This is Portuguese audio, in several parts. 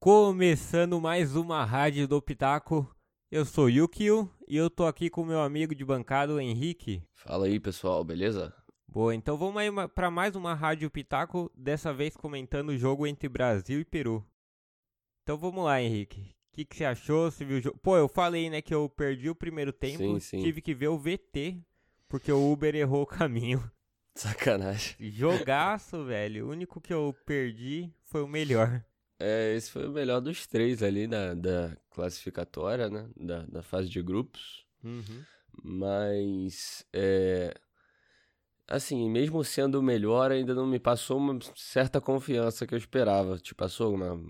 Começando mais uma rádio do Pitaco. Eu sou Yukio e eu tô aqui com meu amigo de bancada, Henrique. Fala aí, pessoal, beleza? Boa, então vamos aí para mais uma rádio Pitaco, dessa vez comentando o jogo entre Brasil e Peru. Então vamos lá, Henrique. O que, que você achou? Você viu o jogo? Pô, eu falei, né, que eu perdi o primeiro tempo, Sim, sim. tive que ver o VT, porque o Uber errou o caminho. Sacanagem. Jogaço, velho. O único que eu perdi foi o melhor. É, esse foi o melhor dos três ali da, da classificatória, né? Da, da fase de grupos. Uhum. Mas, é, assim, mesmo sendo o melhor, ainda não me passou uma certa confiança que eu esperava. Te passou uma,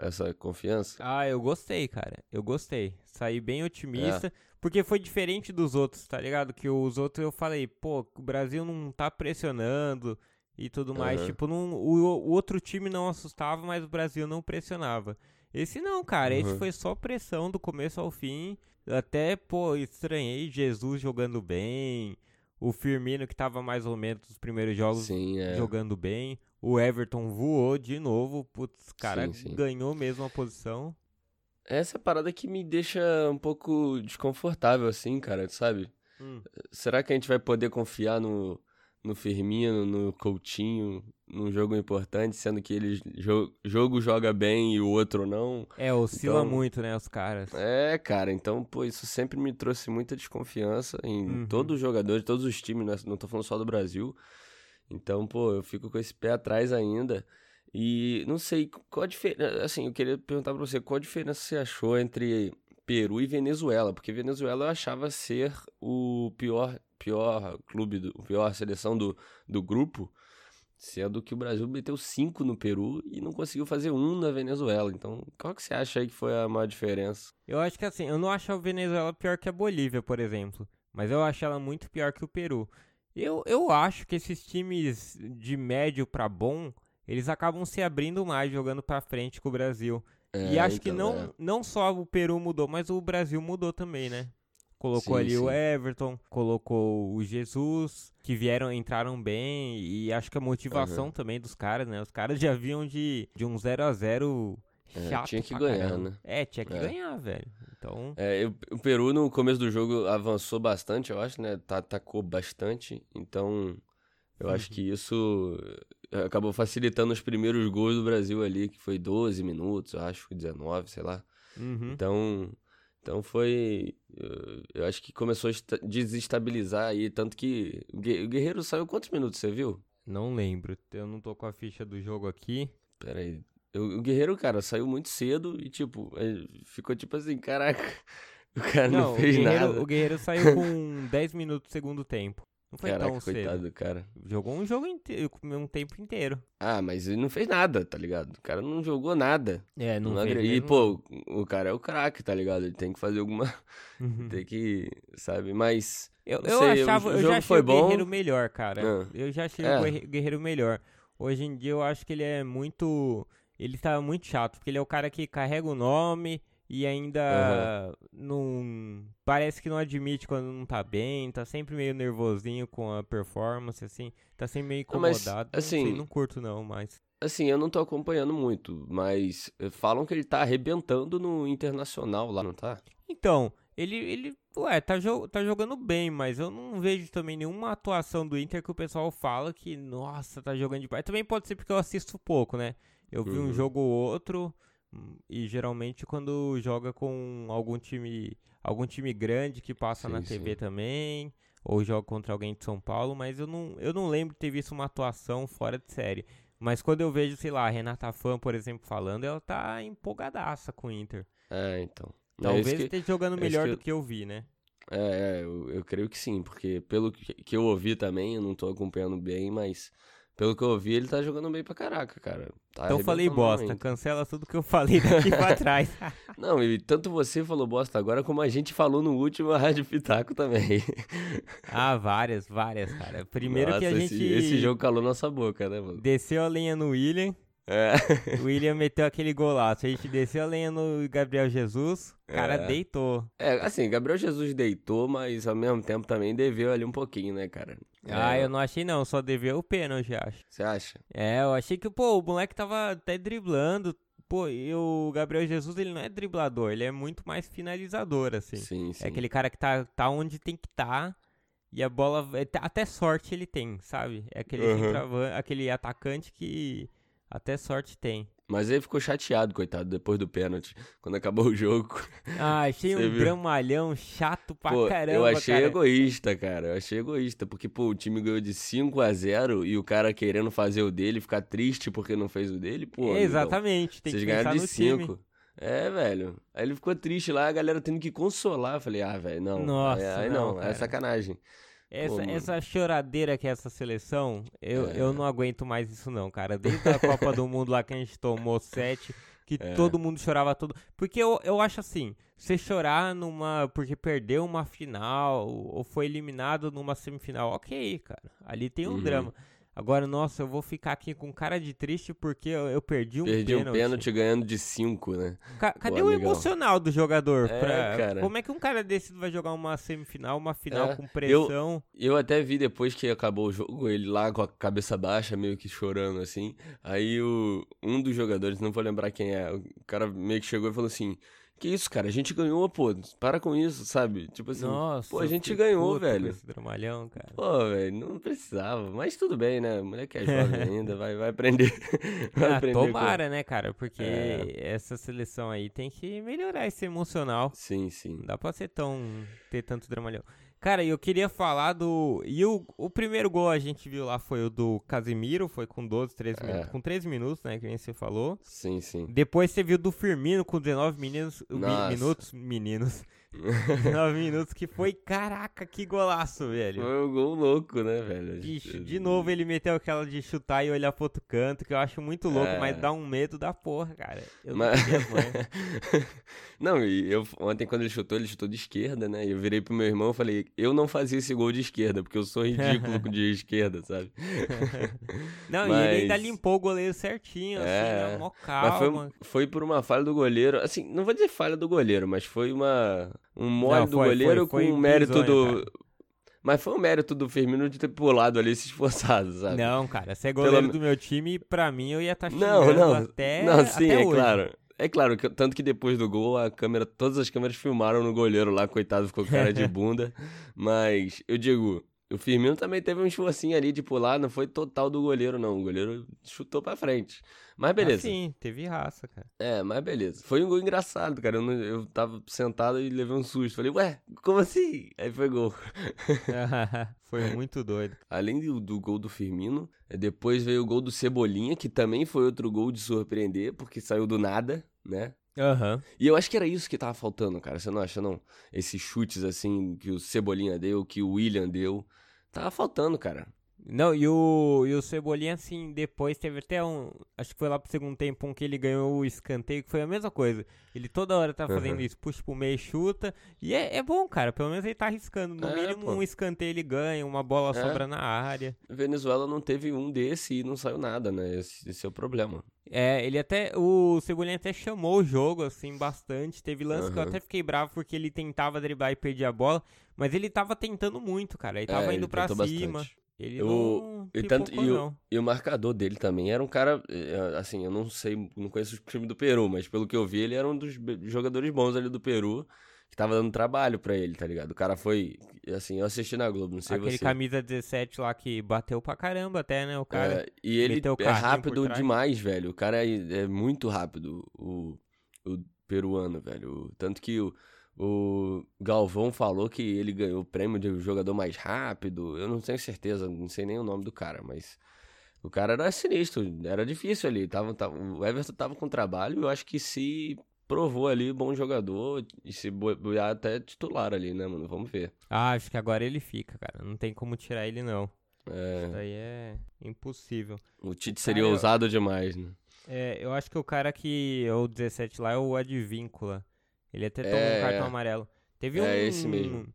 essa confiança? Ah, eu gostei, cara. Eu gostei. Saí bem otimista. É. Porque foi diferente dos outros, tá ligado? Que os outros eu falei, pô, o Brasil não tá pressionando e tudo mais. Aham. Tipo, não, o, o outro time não assustava, mas o Brasil não pressionava. Esse não, cara. Esse Uhum. foi só pressão do começo ao fim. Até, pô, estranhei Jesus jogando bem. O Firmino, que tava mais ou menos nos primeiros jogos, Sim, é. jogando bem. O Everton voou de novo. Putz, cara, Sim, sim. ganhou mesmo a posição. Essa é a parada que me deixa um pouco desconfortável, assim, cara, sabe? Hum. Será que a gente vai poder confiar no, no Firmino, no Coutinho, num jogo importante, sendo que ele jo jogo joga bem e o outro não? É, oscila Então- muito, né, os caras. É, cara, então, pô, isso sempre me trouxe muita desconfiança em Uhum. todos os jogadores, todos os times, né? não tô falando só do Brasil. Então, pô, eu fico com esse pé atrás ainda. E não sei qual a diferença. Assim, eu queria perguntar pra você, qual a diferença você achou entre Peru e Venezuela? Porque Venezuela eu achava ser o pior, pior clube, do, pior seleção do, do grupo, sendo que o Brasil meteu cinco no Peru e não conseguiu fazer um na Venezuela. Então, qual que você acha aí que foi a maior diferença? Eu acho que assim, eu não acho a Venezuela pior que a Bolívia, por exemplo. Mas eu acho ela muito pior que o Peru. Eu, eu acho que esses times de médio pra bom, eles acabam se abrindo mais jogando pra frente com o Brasil. e É, acho que então, não, é. não só o Peru mudou, mas o Brasil mudou também, né? Colocou Sim, ali o sim. Everton, colocou o Jesus, que vieram, entraram bem, e acho que a motivação também dos caras, né? Os caras já vinham de, de um 0 a 0 É, chato tinha que ganhar, caramba. né? É, tinha que É. ganhar, velho. Então, É, eu- o Peru no começo do jogo avançou bastante, eu acho, né? Atacou bastante, então eu acho Uhum. que isso eh, acabou facilitando os primeiros gols do Brasil ali, que foi 12 minutos, eu acho, 19, sei lá. uhum. Então, então foi. eh, Eu acho que começou a esta- desestabilizar aí, tanto que o Gue- o Guerreiro saiu quantos minutos, você viu? não lembro. Eu não tô com a ficha do jogo aqui. Pera aí. O o Guerreiro, cara, saiu muito cedo e, tipo, eh, ficou tipo assim, caraca, o cara não, o fez Guerreiro, nada. o Guerreiro saiu com 10 minutos do segundo tempo. Não foi Caraca, tão coitado cedo. do cara. Jogou um jogo inteiro, um tempo inteiro. Ah, mas ele não fez nada, tá ligado? O cara não jogou nada. É, não, Não fez agre- E, pô, o cara é o craque, tá ligado? Ele tem que fazer alguma. Uhum. tem que. Sabe? Mas. Eu, eu sei, o achava, eu jogo já achei foi o bom. Guerreiro melhor, cara. Ah. Eu já achei É. o Guerre- Guerreiro melhor. Hoje em dia eu acho que ele é muito. Ele tá muito chato, porque ele é o cara que carrega o nome e ainda não. Parece que não admite quando não tá bem, tá sempre meio nervosinho com a performance, assim. Tá sempre meio Não, mas, incomodado. não, assim, sei, não curto não, mas. Assim, eu não tô acompanhando muito, mas eh, falam que ele tá arrebentando no internacional lá, não tá? Então, ele, ele ué, tá, jo tá jogando bem, mas eu não vejo também nenhuma atuação do Inter que o pessoal fala que, nossa, tá jogando demais. Também pode ser porque eu assisto pouco, né? Eu vi um Uhum. jogo ou outro, e geralmente quando joga com algum time, algum time grande que passa na Sim, TV sim. também, ou joga contra alguém de São Paulo, mas eu não, eu não lembro de ter visto uma atuação fora de série. Mas quando eu vejo, sei lá, a Renata Fã, por exemplo, falando, ela tá empolgadaça com o Inter. É, então. É Talvez que- esteja jogando é melhor que do eu- que eu vi, né? É, é, eu, eu creio que sim, porque pelo que, que eu ouvi também, eu não tô acompanhando bem, mas pelo que eu ouvi, ele tá jogando bem pra caraca, cara. Tá então eu falei bosta, realmente. cancela tudo que eu falei daqui pra trás. Não, e tanto você falou bosta agora, como a gente falou no último Rádio Pitaco também. ah, várias, várias, cara. Primeiro que a Nossa, gente esse, esse jogo calou nossa boca, né, mano? desceu a lenha no William, É. o William meteu aquele golaço. A gente desceu a lenha no Gabriel Jesus, o cara É. deitou. É, assim, Gabriel Jesus deitou, mas ao mesmo tempo também deveu ali um pouquinho, né, cara? Ah, É, eu não achei não, só deveu o pênalti, acho. Você acha? É, eu achei que, pô, o moleque tava até driblando, pô, e o Gabriel Jesus, ele não é driblador, ele é muito mais finalizador, assim. Sim, sim. É aquele cara que tá, tá onde tem que estar. Tá, e a bola. é, Até sorte ele tem, sabe? É aquele, Uhum. aquele atacante que até sorte tem. Mas ele ficou chateado, coitado, depois do pênalti. Quando acabou o jogo. Ah, achei um viu? dramalhão chato pra Pô, caramba. eu achei cara. egoísta, cara. Eu achei egoísta. Porque, pô, o time ganhou de 5 a 0 e o cara querendo fazer o dele, ficar triste porque não fez o dele, pô. amigão, Exatamente, tem Vocês que ganharam de no time. 5. É, velho. Aí ele ficou triste lá, a galera tendo que consolar. Eu falei, ah, velho, não. Nossa, aí, não, não, é sacanagem. Essa, mano. essa choradeira que é essa seleção, eu, É. eu não aguento mais isso não, cara. Desde a Copa do Mundo lá que a gente tomou sete, que É. todo mundo chorava todo. Porque eu, eu acho assim, você chorar numa. porque perdeu uma final ou foi eliminado numa semifinal, ok, cara. Ali tem um Uhum. drama. Agora, nossa, eu vou ficar aqui com cara de triste porque eu, eu perdi um Perdi pênalti. um pênalti ganhando de 5, né? Ca- cadê o emocional do jogador? É, pra- cara. Como é que um cara desse vai jogar uma semifinal, uma final É, com pressão? Eu até vi depois que acabou o jogo, ele lá com a cabeça baixa, meio que chorando assim. Aí o, um dos jogadores, não vou lembrar quem é, o cara meio que chegou e falou assim: Que isso, cara? A gente ganhou, pô. Para com isso, sabe? Tipo assim, Nossa, pô, a gente ganhou, com velho. Esse dramalhão, cara. Pô, velho, não precisava. Mas tudo bem, né? O moleque é jovem ainda, vai, vai aprender. Vai Ah, aprender com- tomara, né, cara? Porque É. essa seleção aí tem que melhorar esse emocional. Sim, sim. Não dá pra ser tão. ter tanto dramalhão. Cara, eu queria falar do. E o, o primeiro gol a gente viu lá foi o do Casimiro, foi com 12, 13 É. minutos. Com 13 minutos, né? Que nem você falou. Sim, sim. Depois você viu do Firmino com 19 meninos, mi- minutos. Meninos. 19 minutos, que foi. Caraca, que golaço, velho. Foi um gol louco, né, velho? De, de novo ele meteu aquela de chutar e olhar pro outro canto, que eu acho muito louco, É. mas dá um medo da porra, cara. Eu Mas- não e eu ontem quando ele chutou, ele chutou de esquerda, né? E eu virei pro meu irmão e falei, eu não fazia esse gol de esquerda, porque eu sou ridículo de esquerda, sabe? Não, e ele ainda Mas- limpou o goleiro certinho, assim, É, né? Mó Mas foi, calma. foi por uma falha do goleiro. Assim, não vou dizer falha do goleiro, mas foi uma um mole Não, do goleiro foi- foi com o mérito do. Mas foi o mérito do Firmino de ter pulado ali se esforçado, sabe? Não, cara, você é goleiro Pelo- do meu time, pra mim eu ia estar tá Não, não. até não, sim, até é hoje. claro. É claro, que, tanto que depois do gol, a câmera, todas as câmeras filmaram no goleiro lá, coitado, ficou cara de bunda. Mas, eu digo, o Firmino também teve um esforcinho ali de pular, não foi total do goleiro, não. O goleiro chutou pra frente. Mas beleza. Ah, sim, teve raça, cara. É, mas beleza. Foi um gol engraçado, cara. Eu, não- eu tava sentado e levei um susto. Falei, ué, como assim? Aí foi gol. foi muito doido. Além do, do gol do Firmino, eh, depois veio o gol do Cebolinha, que também foi outro gol de surpreender, porque saiu do nada, né? Aham. E eu acho que era isso que tava faltando, cara. Você não acha, não? Esses chutes, assim, que o Cebolinha deu, que o William deu. Tava faltando, cara. Não, e o, e o Cebolinha, assim, depois teve até um. Acho que foi lá pro segundo tempo um que ele ganhou o escanteio, que foi a mesma coisa. Ele toda hora tá fazendo Aham. isso, puxa pro meio e chuta. E é, é bom, cara. Pelo menos ele tá arriscando. No É, mínimo, pô. um escanteio ele ganha, uma bola É. sobra na área. Venezuela não teve um desse e não saiu nada, né? Esse, esse é o problema. É, ele até. O Cebolinha até chamou o jogo, assim, bastante. Teve lance que eu até fiquei bravo porque ele tentava driblar e perdia a bola. Mas ele tava tentando muito, cara. Ele tava É, indo pra cima. bastante. Ele O-. E, tanto, e, o, e o marcador dele também era um cara, eh, assim, eu não sei, não conheço o time do Peru, mas pelo que eu vi, ele era um dos jogadores bons ali do Peru, que tava dando trabalho pra ele, tá ligado? O cara foi, assim, eu assisti na Globo, não sei Aquele você. camisa 17 lá que bateu pra caramba até, né? O cara. É, e ele é rápido demais, velho. O cara é, é muito rápido, o, o peruano, velho. Tanto que o, o Galvão falou que ele ganhou o prêmio de jogador mais rápido. Eu não tenho certeza, não sei nem o nome do cara, mas o cara era sinistro, era difícil ali. Tava, tava- o Everton tava com trabalho, eu acho que se provou ali bom jogador e se boiar até titular ali, né, mano? Vamos ver. Ah, acho que agora ele fica, cara. Não tem como tirar ele, não. É, Isso daí é impossível. o Tite seria Cara, eu- ousado demais, né? É, eu acho que o cara que é o 17 lá é o Advíncula. Ele até tomou É, um cartão é. amarelo. Teve É um, esse mesmo.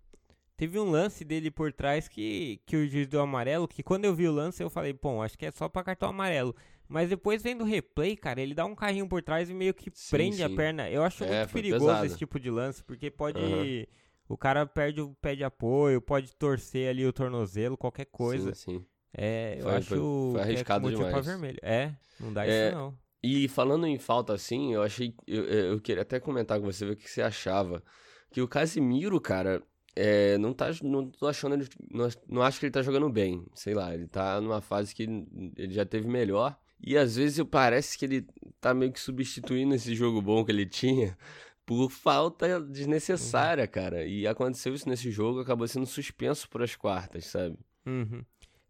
Teve um lance dele por trás que, que o juiz deu amarelo, que quando eu vi o lance eu falei, bom, acho que é só pra cartão amarelo. Mas depois vendo o replay, cara, ele dá um carrinho por trás e meio que Sim, prende a sim. perna. Eu acho É, muito perigoso pesado. esse tipo de lance, porque pode. Aham. O cara perde o pé de apoio, pode torcer ali o tornozelo, qualquer coisa. Sim, sim. É, eu Foi- acho foi- foi que é arriscado pra demais. vermelho. É, não dá É, isso não. E falando em falta assim, eu achei. Eu, eu queria até comentar com você, ver o que você achava. Que o Casimiro, cara, é, não tá. Não tô achando ele. Não, não acho que ele tá jogando bem. Sei lá, ele tá numa fase que ele já teve melhor. E às vezes parece que ele tá meio que substituindo esse jogo bom que ele tinha por falta desnecessária, uhum. cara. E aconteceu isso nesse jogo, acabou sendo suspenso por as quartas, sabe? Uhum.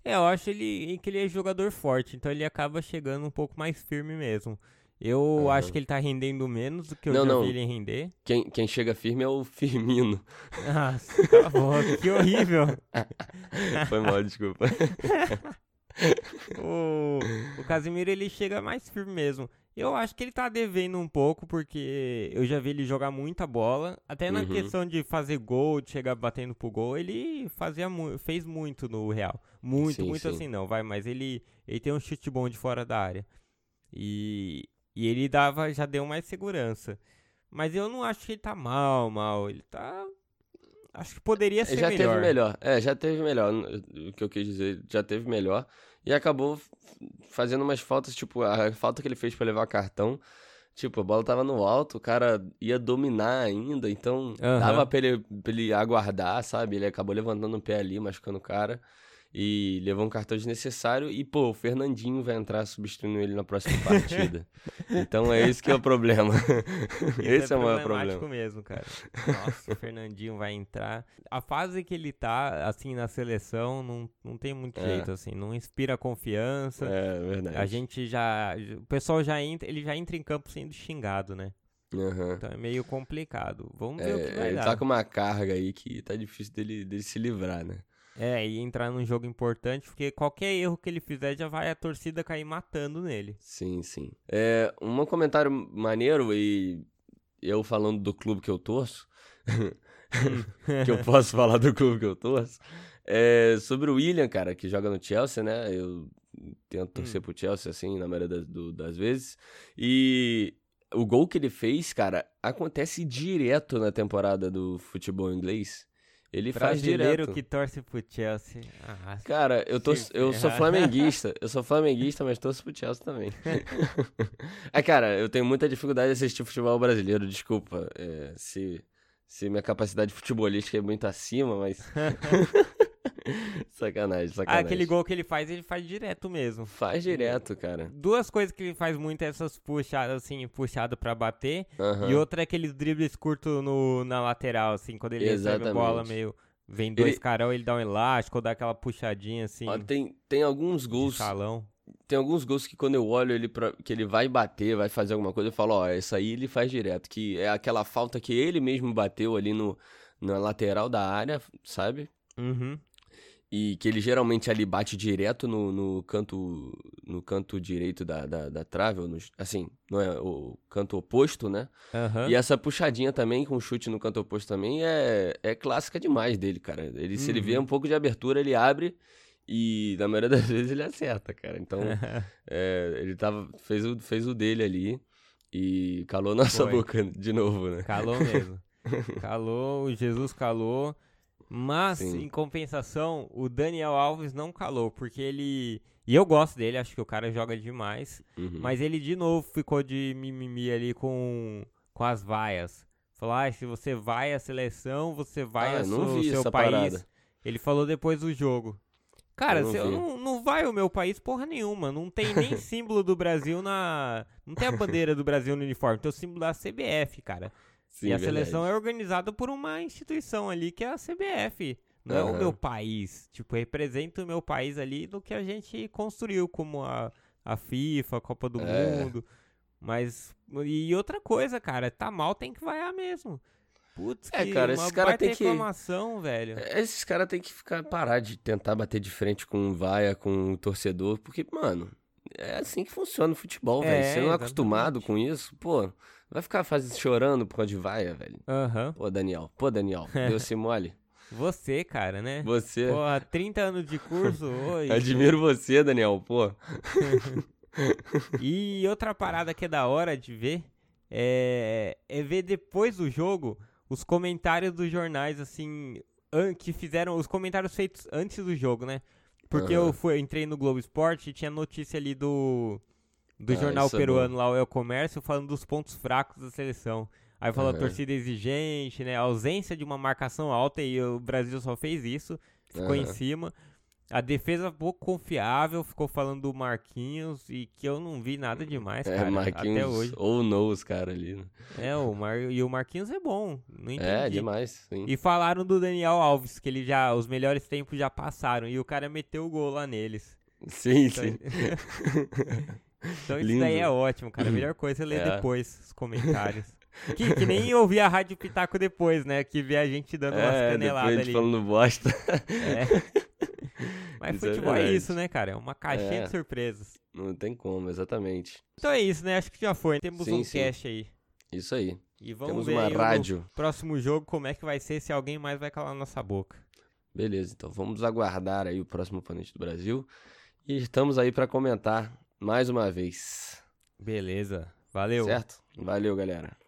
É, eu acho ele, que ele é jogador forte, então ele acaba chegando um pouco mais firme mesmo. Eu uhum. acho que ele tá rendendo menos do que eu não, já não. vi ele render. Quem, quem chega firme é o Firmino. Nossa, tá bom, que horrível. Foi mal, desculpa. o, o Casimiro ele chega mais firme mesmo. Eu acho que ele tá devendo um pouco, porque eu já vi ele jogar muita bola. Até na uhum. questão de fazer gol, de chegar batendo pro gol, ele fazia mu fez muito no Real. Muito, sim, muito sim. assim não, vai, mas ele, ele tem um chute bom de fora da área. E, e ele dava, já deu mais segurança. Mas eu não acho que ele tá mal, mal. Ele tá. Acho que poderia ser já melhor. Já teve melhor. É, já teve melhor. O que eu quis dizer, já teve melhor. E acabou fazendo umas faltas, tipo, a falta que ele fez para levar cartão. Tipo, a bola tava no alto, o cara ia dominar ainda, então uhum. dava pra ele, pra ele aguardar, sabe? Ele acabou levantando o pé ali, machucando o cara e levou um cartão desnecessário. E, pô, o Fernandinho vai entrar substituindo ele na próxima partida. então é esse que é o problema. esse é, é o maior problema. mesmo, cara. Nossa, o Fernandinho vai entrar. A fase que ele tá, assim, na seleção, não, não tem muito é. jeito, assim. Não inspira confiança. É, verdade. A gente já... O pessoal já entra... Ele já entra em campo sendo xingado, né? Uhum. Então é meio complicado. Vamos ver é, o que vai ele dar. Ele tá com uma carga aí que tá difícil dele, dele se livrar, né? É, e entrar num jogo importante, porque qualquer erro que ele fizer já vai a torcida cair matando nele. Sim, sim. É, um comentário maneiro, e eu falando do clube que eu torço, que eu posso falar do clube que eu torço, é sobre o William, cara, que joga no Chelsea, né? Eu tento torcer hum. pro Chelsea, assim, na maioria das, do, das vezes. E o gol que ele fez, cara, acontece direto na temporada do futebol inglês. Ele faz direto. que torce pro Chelsea. Ah, Cara, eu, torço, eu sou flamenguista. Eu sou flamenguista, mas torço pro Chelsea também. é, cara, eu tenho muita dificuldade de assistir futebol brasileiro, desculpa. É, se, se minha capacidade futebolística é muito acima, mas. sacanagem, sacanagem. Ah, aquele gol que ele faz, ele faz direto mesmo. Faz direto, cara. Duas coisas que ele faz muito é essas puxadas, assim, puxado pra bater. E outra é aqueles dribles curtos no, na lateral, assim, quando ele Exatamente. recebe a bola meio... Vem dois ele... carão, ele dá um elástico, ou dá aquela puxadinha, assim... Ó, tem, tem alguns gols... salão. Tem alguns gols que quando eu olho ele pra, que ele vai bater, vai fazer alguma coisa, eu falo, ó, essa aí ele faz direto. Que é aquela falta que ele mesmo bateu ali no, na lateral da área, sabe? Uhum e que ele geralmente ali bate direto no, no canto no canto direito da, da, da trave, no, assim, não é o canto oposto, né? Uhum. E essa puxadinha também, com chute no canto oposto também, é, é clássica demais dele, cara. Ele, uhum. Se ele vê uhum. um pouco de abertura, ele abre e na maioria das vezes ele acerta, cara. Então, é, ele tava, fez, o, fez o dele ali e calou nossa Foi. boca de novo, né? Calou mesmo. calou, o Jesus calou. Mas, Sim. em compensação, o Daniel Alves não calou, porque ele. E eu gosto dele, acho que o cara joga demais. Uhum. Mas ele de novo ficou de mimimi ali com, com as vaias. Falou, ah, se você vai à seleção, você vai ah, ao seu, seu país. Parada. Ele falou depois do jogo. Cara, eu não, não, não, vai o meu país porra nenhuma. Não tem nem símbolo do Brasil na. Não tem a bandeira do Brasil no uniforme. Tem o símbolo da CBF, cara. Sim, e a verdade. seleção é organizada por uma instituição ali que é a CBF. Não uhum. é o meu país. Tipo, representa o meu país ali do que a gente construiu, como a, a FIFA, a Copa do é. Mundo. Mas. E outra coisa, cara, tá mal, tem que vaiar mesmo. Putz, é, cara, esses caras tem que. velho. É, esses caras tem que ficar parar de tentar bater de frente com vaia, com o torcedor, porque, mano, é assim que funciona o futebol, é, velho. Você não é acostumado com isso, pô. Vai ficar fazendo, chorando por causa de vaia, velho. Aham. Uhum. Pô, Daniel. Pô, Daniel. Deu se mole. Você, cara, né? Você. Pô, 30 anos de curso, oi. Admiro você, Daniel, pô. e outra parada que é da hora de ver é, é ver depois do jogo os comentários dos jornais, assim, que fizeram os comentários feitos antes do jogo, né? Porque uhum. eu fui, entrei no Globo Esporte e tinha notícia ali do do Ah, jornal é peruano lá, o El Comércio, falando dos pontos fracos da seleção. Aí falou a Aham. torcida exigente, né? A ausência de uma marcação alta e o Brasil só fez isso, ficou em Aham. cima. A defesa pouco confiável, ficou falando do Marquinhos e que eu não vi nada demais, É, cara, Marquinhos até hoje. ou no os caras ali. né? É, o Mar... e o Marquinhos é bom, não entendi. É, demais, sim. E falaram do Daniel Alves, que ele já, os melhores tempos já passaram, e o cara meteu o gol lá neles. Sim, Então, sim. então isso Lindo. daí é ótimo, cara. A melhor coisa é ler É. depois os comentários. Que, que nem ouvir a Rádio Pitaco depois, né? Que vê a gente dando umas É, a caneladas ali. falando bosta. É. Mas Isso é futebol é, verdade. isso, né, cara? É uma caixinha É. de surpresas. Não tem como, exatamente. Então é isso, né? Acho que já foi. Temos Sim, um sim. cast aí. Isso aí. E vamos Temos ver uma rádio. próximo jogo como é que vai ser, se alguém mais vai calar nossa boca. Beleza, então vamos aguardar aí o próximo oponente do Brasil. E estamos aí para comentar mais uma vez. Beleza. Valeu. Certo? Valeu, galera.